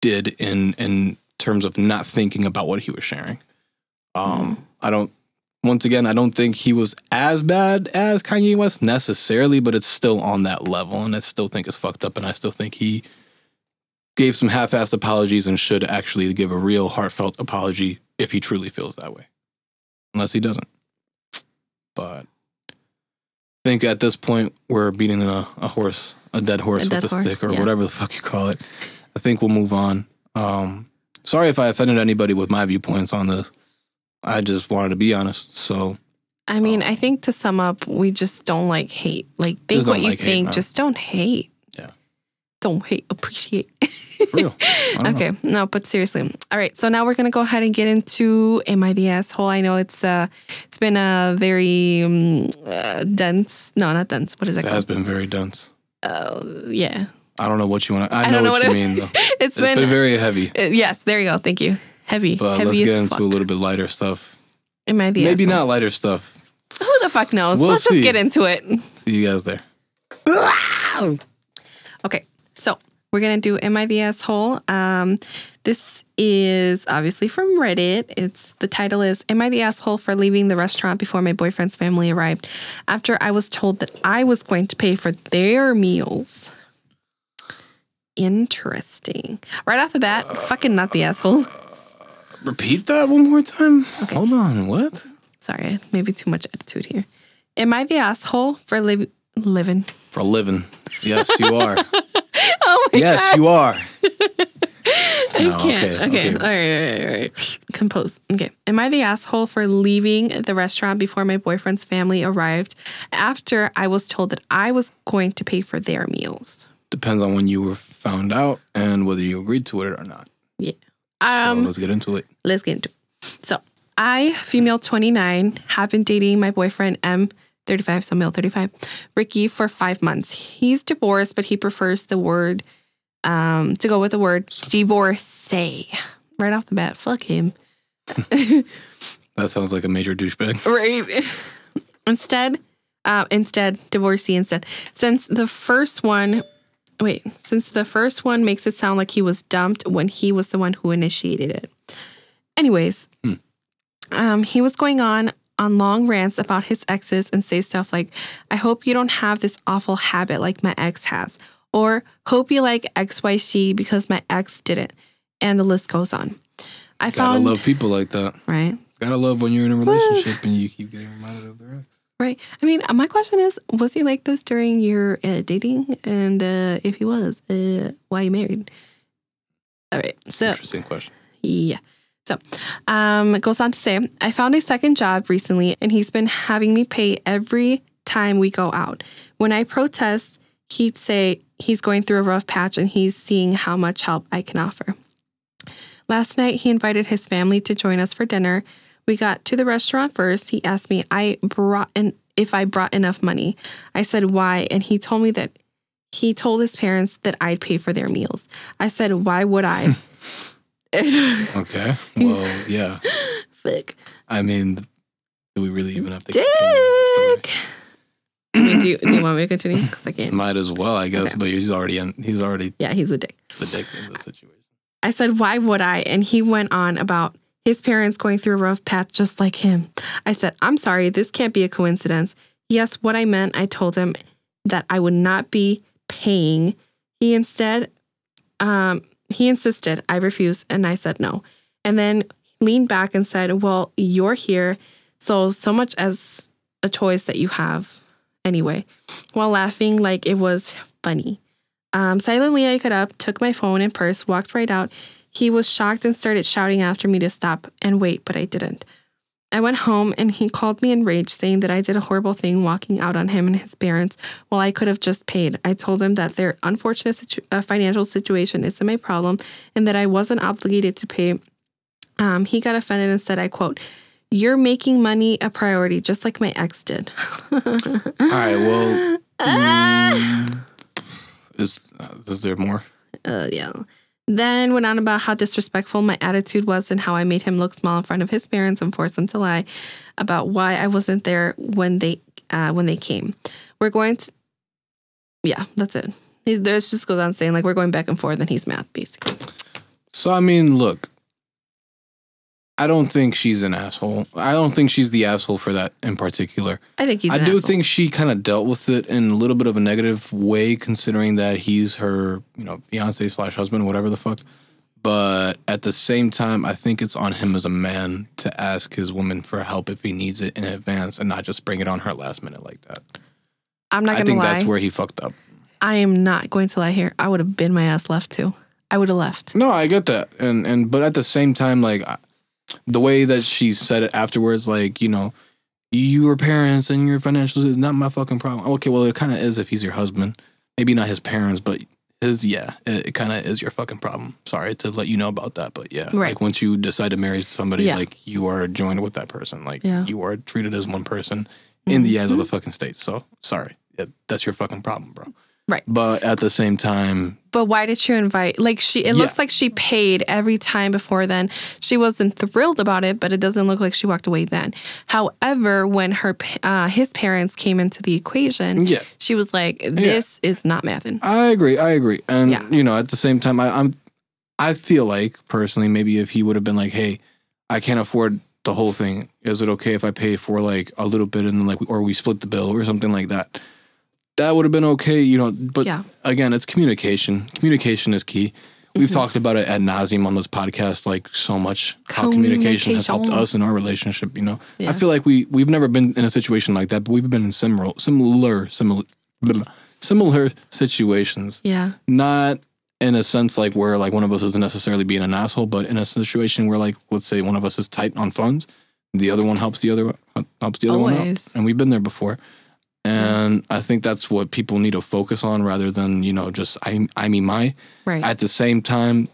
did in in terms of not thinking about what he was sharing. Um, I don't. Once again, I don't think he was as bad as Kanye West necessarily, but it's still on that level, and I still think it's fucked up, and I still think he gave some half-assed apologies and should actually give a real heartfelt apology if he truly feels that way, unless he doesn't. But think at this point we're beating a, a horse, a dead horse A with dead a horse, stick or yeah. whatever the fuck you call it. I think we'll move on. Um, sorry if I offended anybody with my viewpoints on this. I just wanted to be honest. So I mean, I think to sum up, we just don't like hate. Like, think what don't you hate, think. just don't hate. Don't hate. Appreciate. real. [LAUGHS] Don't know. okay. No, but seriously. All right. So now we're gonna go ahead and get into "Am I the asshole?" I know it's uh, it's been a very um, uh, dense. No, not dense. What is it It has been very dense. Uh, yeah. I don't know what you want. to I, I know, know what, what you mean [LAUGHS] though. It's It's been, been very heavy. uh, yes. There you go. Thank you. Heavy. But Heavy let's get into fuck. a little bit lighter stuff. Am I the Maybe asshole? not lighter stuff. Who the fuck knows? We'll Let's see. just get into it. See you guys there. [LAUGHS] Okay, we're gonna do "Am I the asshole?" Um, this is obviously from Reddit. It's the title is "Am I the asshole for leaving the restaurant before my boyfriend's family arrived after I was told that I was going to pay for their meals?" Interesting. Right off the bat, fucking not the asshole. Repeat that one more time. Okay. Hold on. What? Sorry, maybe too much attitude here. Am I the asshole for li- living? For living. Yes, you are. [LAUGHS] [LAUGHS] Oh my yes, god! you are. [LAUGHS] I No, can't. okay, Okay. okay. All right, all right. All right. Compose. Okay. Am I the asshole for leaving the restaurant before my boyfriend's family arrived after I was told that I was going to pay for their meals? Depends on when you were found out and whether you agreed to it or not. Yeah. So Um, let's get into it. let's get into it. So, I, female 29, have been dating my boyfriend M. 35, so male 35, Ricky, for five months. He's divorced, but he prefers the word, um, to go with the word divorcee. Right off the bat, fuck him. [LAUGHS] That sounds like a major douchebag. Right. Instead, uh, instead, divorcee instead. Since the first one, wait, since the first one makes it sound like he was dumped when he was the one who initiated it. Anyways, um, he was going on on long rants about his exes and say stuff like, I hope you don't have this awful habit like my ex has, or hope you like XYC because my ex didn't. And the list goes on. I Gotta found, love people like that. right? Gotta love when you're in a relationship and you keep getting reminded of their ex. Right. I mean, my question is, was he like this during your uh, dating? And uh, if he was, uh, why you married? All right. So, Interesting question. yeah. So, um, it goes on to say, I found a second job recently, and he's been having me pay every time we go out. When I protest, he'd say he's going through a rough patch and he's seeing how much help I can offer. Last night, he invited his family to join us for dinner. We got to the restaurant first. He asked me I brought if I brought enough money. I said why, and he told me that he told his parents that I'd pay for their meals. I said why would I? [LAUGHS] Okay. [LAUGHS] Well, yeah. Fuck. I mean, do we really even have to Dick. I mean, do you, do you want me to continue? Because I can't. Might as well, I guess. Okay. But he's already in, he's already Yeah, he's a dick. the dick in the situation. I said, why would I? And he went on about his parents going through a rough patch just like him. I said, I'm sorry, this can't be a coincidence. Yes, what I meant. I told him that I would not be paying. He instead, um, he insisted. I refused, and I said no. And then leaned back and said, Well, you're here, so so much as a choice that you have anyway, while laughing like it was funny. Um, silently, I got up, took my phone and purse, walked right out. He was shocked and started shouting after me to stop and wait, but I didn't. I went home and he called me enraged, saying that I did a horrible thing walking out on him and his parents while I could have just paid. I told him that their unfortunate situ- uh, financial situation isn't my problem and that I wasn't obligated to pay. Um, he got offended and said, I quote, You're making money a priority, just like my ex did. [LAUGHS] All right. Well, [LAUGHS] mm, is uh, is there more? uh, yeah. Then went on about how disrespectful my attitude was and how I made him look small in front of his parents and forced him to lie about why I wasn't there when they uh, when they came. We're going to, yeah, that's it. He, there's just goes on saying like we're going back and forth and he's math basically. So I mean, look, I don't think she's an asshole. I don't think she's the asshole for that in particular. I think he's. I do asshole. think she kind of dealt with it in a little bit of a negative way, considering that he's her, you know, fiance slash husband, whatever the fuck. But at the same time, I think it's on him as a man to ask his woman for help if he needs it in advance, and not just bring it on her last minute like that. I'm not. I think lie. that's where he fucked up. I am not going to lie here. I would have been my ass left too. I would have left. No, I get that, and and but at the same time, like I- the way that she said it afterwards, like you know, your parents and your financial is not my fucking problem. Okay, well, it kind of is if he's your husband. Maybe not his parents, but his. Yeah, it, it kind of is your fucking problem. Sorry to let you know about that, but yeah, Right. like once you decide to marry somebody, Yeah. like you are joined with that person. Like Yeah. you are treated as one person in the Mm-hmm. eyes of the fucking state. So sorry, yeah, that's your fucking problem, bro. Right. But at the same time, But why did you invite? Like she, it Yeah. looks like she paid every time before then. She wasn't thrilled about it, but it doesn't look like she walked away then. However, when her uh, his parents came into the equation, Yeah. she was like, "This is not mathing." I agree. I agree. And Yeah. you know, at the same time, I, I'm. I feel like personally, maybe if he would have been like, "Hey, I can't afford the whole thing. Is it okay if I pay for like a little bit and then like, or we split the bill or something like that?" That would have been okay, you know. But Yeah. again, it's communication. Communication is key. We've Mm-hmm. talked about it ad nauseum on this podcast, like so much. How communication has helped us in our relationship. You know, Yeah. I feel like we we've never been in a situation like that, but we've been in similar, similar, similar, similar situations Yeah, not in a sense like where like one of us isn't necessarily being an asshole, but in a situation where like let's say one of us is tight on funds, the other one helps the other helps the other one out, and we've been there before. And I think that's what people need to focus on rather than you know just I I mean my. Right. At the same time,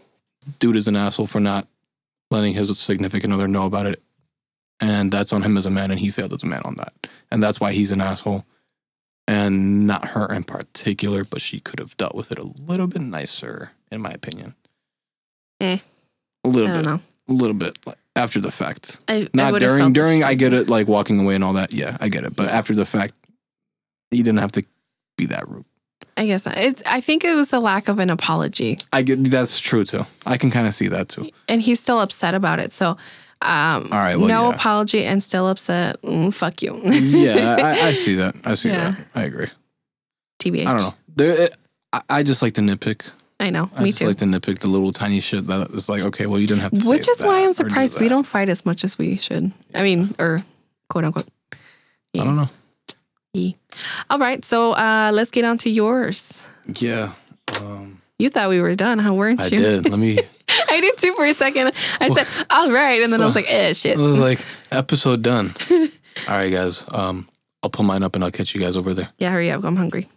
dude is an asshole for not letting his significant other know about it, and that's on him as a man, and he failed as a man on that, and that's why he's an asshole, and not her in particular, but she could have dealt with it a little bit nicer, in my opinion. Eh. A little I don't bit, know. a little bit like, after the fact. I, I Not would've during. During, I get it, like walking away and all that. Yeah, I get it. But after the fact, you didn't have to be that rude. I guess not. it's. I think it was the lack of an apology, I get that's true too. I can kind of see that too. and he's still upset about it. So, um, All right, well, no yeah. apology and still upset. Mm, fuck you. yeah, I, I [LAUGHS] see that. I see Yeah. that. I agree. TBH. I don't know. There, it, I, I just like to nitpick. I know. I Me just too. like to nitpick the little tiny shit that is like, okay, well, you didn't have to. say Which is why that I'm or do surprised we that. don't fight as much as we should. I mean, or quote unquote. I don't know. All right, so uh, let's get on to yours. Yeah, um, You thought we were done, huh? Weren't I you? did. Let me. [LAUGHS] I did too for a second. I said, [LAUGHS] all right. And then I was like, eh, shit. I was like, [LAUGHS] episode done. All right, guys. Um, I'll pull mine up and I'll catch you guys over there. Yeah, hurry up. I'm hungry.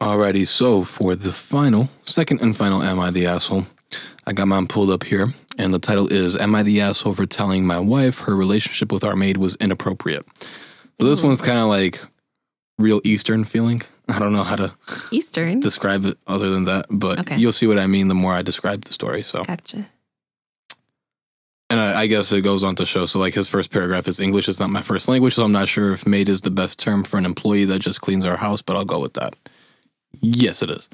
Alrighty, so for the final, second and final Am I the Asshole? I got mine pulled up here, and the title is Am I the Asshole for telling my wife her relationship with our maid was inappropriate? So this one's kind of like real Eastern feeling. I don't know how to Eastern. describe it other than that, but Okay. you'll see what I mean the more I describe the story. So, Gotcha. and I, I guess it goes on to show. So, like his first paragraph is English is not my first language, so I'm not sure if maid is the best term for an employee that just cleans our house, but I'll go with that. Yes, it is.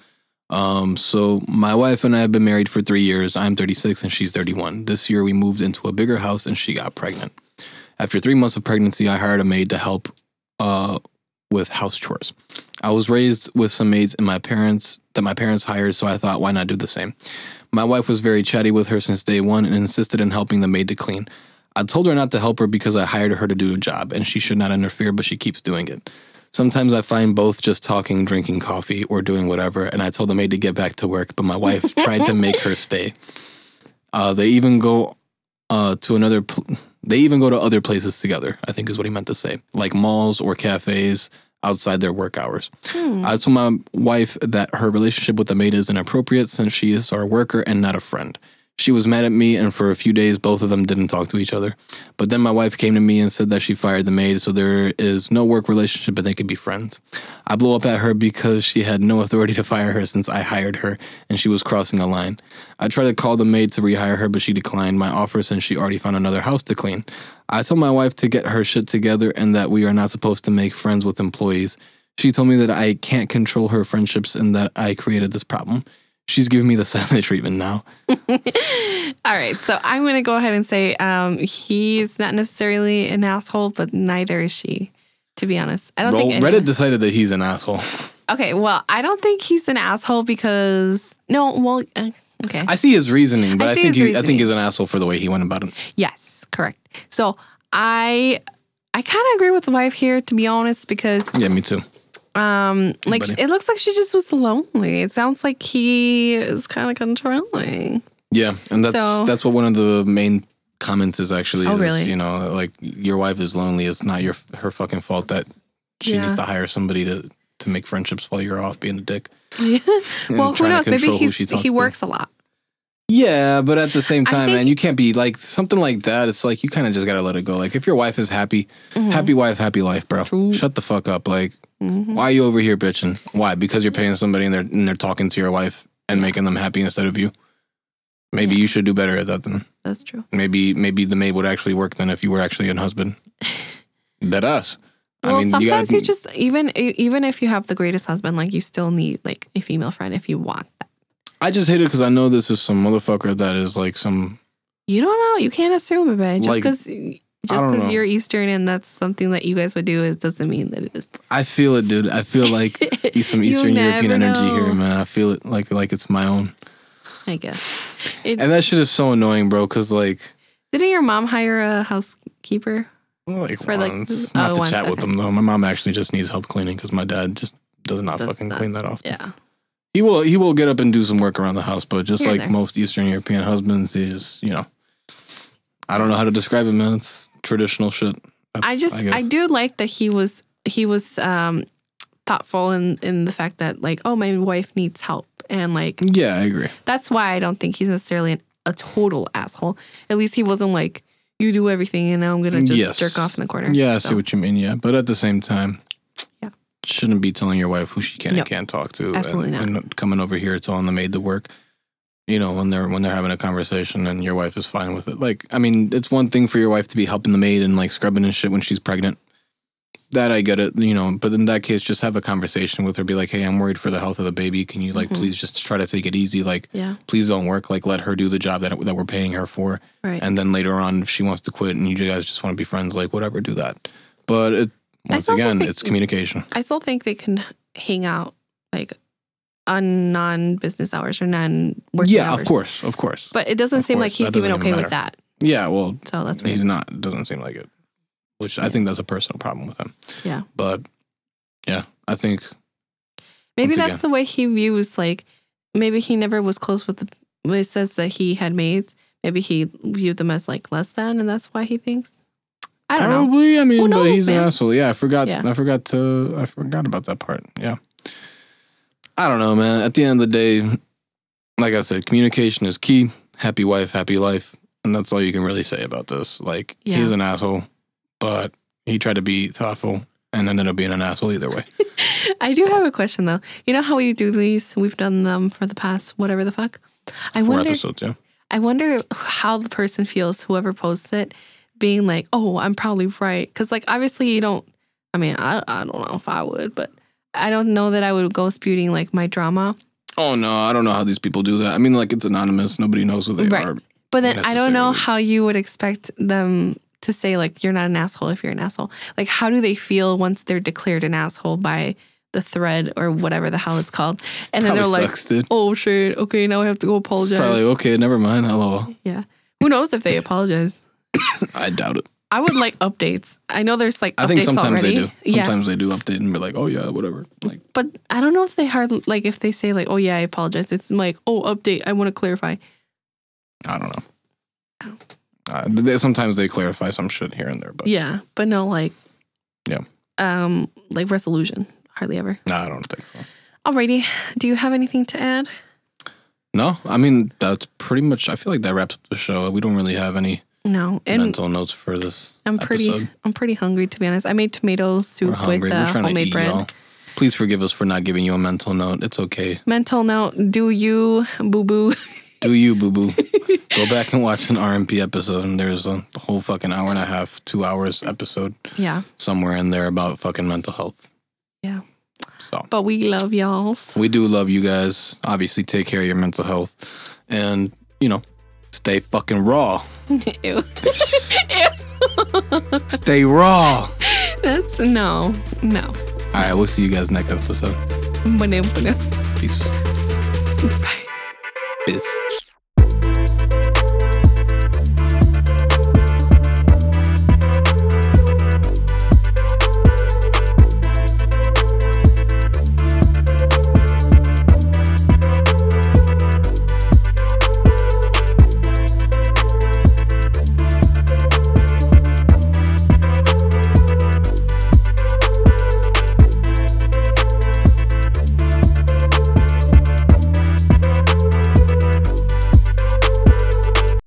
Um, so my wife and I have been married for three years. I'm 36 and she's 31. This year we moved into a bigger house and she got pregnant. After three months of pregnancy, I hired a maid to help uh, with house chores. I was raised with some maids and my parents that my parents hired, so I thought, why not do the same? My wife was very chatty with her since day one and insisted in helping the maid to clean. I told her not to help her because I hired her to do a job and she should not interfere, but she keeps doing it. Sometimes I find both just talking, drinking coffee, or doing whatever, and I told the maid to get back to work, but my wife [LAUGHS] tried to make her stay. Uh, they even go uh, to another. Pl- they even go to other places together. I think is what he meant to say, like malls or cafes outside their work hours. Hmm. I told my wife that her relationship with the maid is inappropriate since she is our worker and not a friend. She was mad at me, and for a few days, both of them didn't talk to each other. But then my wife came to me and said that she fired the maid, so there is no work relationship, but they could be friends. I blew up at her because she had no authority to fire her since I hired her, and she was crossing a line. I tried to call the maid to rehire her, but she declined my offer since she already found another house to clean. I told my wife to get her shit together and that we are not supposed to make friends with employees. She told me that I can't control her friendships and that I created this problem. She's giving me the [LAUGHS] silent treatment now. [LAUGHS] All right. So I'm going to go ahead and say um, he's not necessarily an asshole, but neither is she, to be honest. I don't Well, think. Reddit decided that he's an asshole. [LAUGHS] Okay. Well, I don't think he's an asshole because. No. Well, uh, okay. I see his reasoning, but I I, think he, I think he's an asshole for the way he went about it. yes. Correct. So I. I kind of agree with the wife here, to be honest, because Yeah, me too. Um, like buddy. it looks like she just was lonely. It sounds like he is kind of controlling. Yeah, and that's So- that's what one of the main comments is actually. Oh, is, really? You know, like your wife is lonely. It's not your her fucking fault that she Yeah. needs to hire somebody to to make friendships while you're off being a dick. [LAUGHS] Yeah. Well, who knows? Maybe who he's, talks he to. works a lot. Yeah, but at the same time, think- man, you can't be like something like that. It's like you kind of just gotta let it go. Like if your wife is happy, happy wife, happy life, bro. Mm-hmm. True. Shut the fuck up. Like, Mhm. why are you over here bitching? Why? Because you're paying somebody and they're and they're talking to your wife and making them happy instead of you. Maybe you should do better at that then. That's true. Maybe maybe the maid would actually work then if you were actually a husband. [LAUGHS] that us. Well, I mean, you sometimes gotta, you, just even even if you have the greatest husband, like you still need like a female friend if you want that. I just hate it because I know this is some motherfucker that is like some. You don't know. You can't assume it, babe. Just Like, because just don't because know. you're Eastern and that's something that you guys would do, it doesn't mean that it is. I feel it, dude. I feel like [LAUGHS] some You Eastern European energy know. here, man. I feel it like like it's my own. I guess. It, And that shit is so annoying, bro. Because like, didn't your mom hire a housekeeper? like For, like, once, oh, not to once, chat with okay. them though. My mom actually just needs help cleaning because my dad just does not Does fucking not. clean that off. Yeah. He will he will get up and do some work around the house, but just Here like there. most Eastern European husbands, he just you know, I don't know how to describe it, man. It's traditional shit. I just guess. I, do like that he was he was um thoughtful in in the fact that like oh my wife needs help and like yeah, I agree. that's why I don't think he's necessarily an, a total asshole. At least he wasn't like you do everything and now I'm gonna just Yes. jerk off in the corner. Yeah, I So, see what you mean. Yeah, but at the same time, Yeah. Shouldn't be telling your wife who she can No, and can't talk to, absolutely and, and coming over here telling the maid to work. You know, when they're when they're having a conversation and your wife is fine with it. Like, I mean, it's one thing for your wife to be helping the maid and like scrubbing and shit when she's pregnant. That I get it, you know, but in that case, just have a conversation with her. Be like, "Hey, I'm worried for the health of the baby. Can you like Mhm. please just try to take it easy? Like, Yeah. please don't work. Like, let her do the job that that we're paying her for." Right. and then later on if she wants to quit and you guys just want to be friends like whatever do that but it, once again they- it's communication I still think they can hang out like on non business hours or non working yeah hours. Yeah, of course of course But it doesn't Of seem like he's even okay with that. yeah well So that's weird. he's not it doesn't seem like it which i think that's a personal problem with him Yeah. but yeah i think Maybe that's again. the way he views like maybe he never was close with the it says that he had maids. Maybe he viewed them as like less than and that's why he thinks. I don't uh, know. probably i mean but he's man? an asshole yeah i forgot Yeah. i forgot to i forgot about that part yeah i don't know man at the end of the day like i said communication is key happy wife happy life and that's all you can really say about this like Yeah. he's an asshole but he tried to be thoughtful and ended up being an asshole either way [LAUGHS] I do have a question though. You know how we do these? We've done them for the past whatever the fuck. I four wonder episodes yeah I wonder how the person feels, whoever posts it, being like, "Oh, I'm probably right," because like obviously you don't. I mean, I I don't know if I would, but I don't know that I would go spewing like my drama. oh no i don't know how these people do that i mean like it's anonymous nobody knows who they Right. are But then I don't know how you would expect them to say like you're not an asshole if you're an asshole. Like how do they feel once they're declared an asshole by the thread or whatever the hell it's called, and then they're like, dude. "Oh shit, okay, now I have to go It's apologize." probably okay never mind hello Yeah, who knows if they apologize? I doubt it I would like updates. I know there's like i think sometimes already. they do Yeah, sometimes they do update and be like oh yeah whatever like but I don't know if they hard like if they say like, "Oh yeah, I apologize." It's like, "Oh, update. I want to clarify." I don't know. Uh, they, sometimes they clarify some shit here and there, but Yeah, but no like, Yeah. um, like resolution. Hardly ever. no, I don't think so. Alrighty, do you have anything to add? No, I mean that's pretty much. I feel like that wraps up the show. We don't really have any No, and mental notes for this. I'm pretty. episode. I'm pretty hungry to be honest. I made tomato soup with uh, trying to homemade eat, bread. y'all. Please forgive us for not giving you a mental note. It's okay. Mental note: Do you boo boo? Do you, boo boo? [LAUGHS] Go back and watch an RMP episode, and there's a whole fucking hour and a half, two hours episode yeah, somewhere in there about fucking mental health. Yeah. So but we love y'all. we do love you guys. Obviously, take care of your mental health, and you know, stay fucking raw. [LAUGHS] [LAUGHS] Ew. Stay raw. That's no, no. All right, we'll see you guys next episode. Peace. Bye. Peace.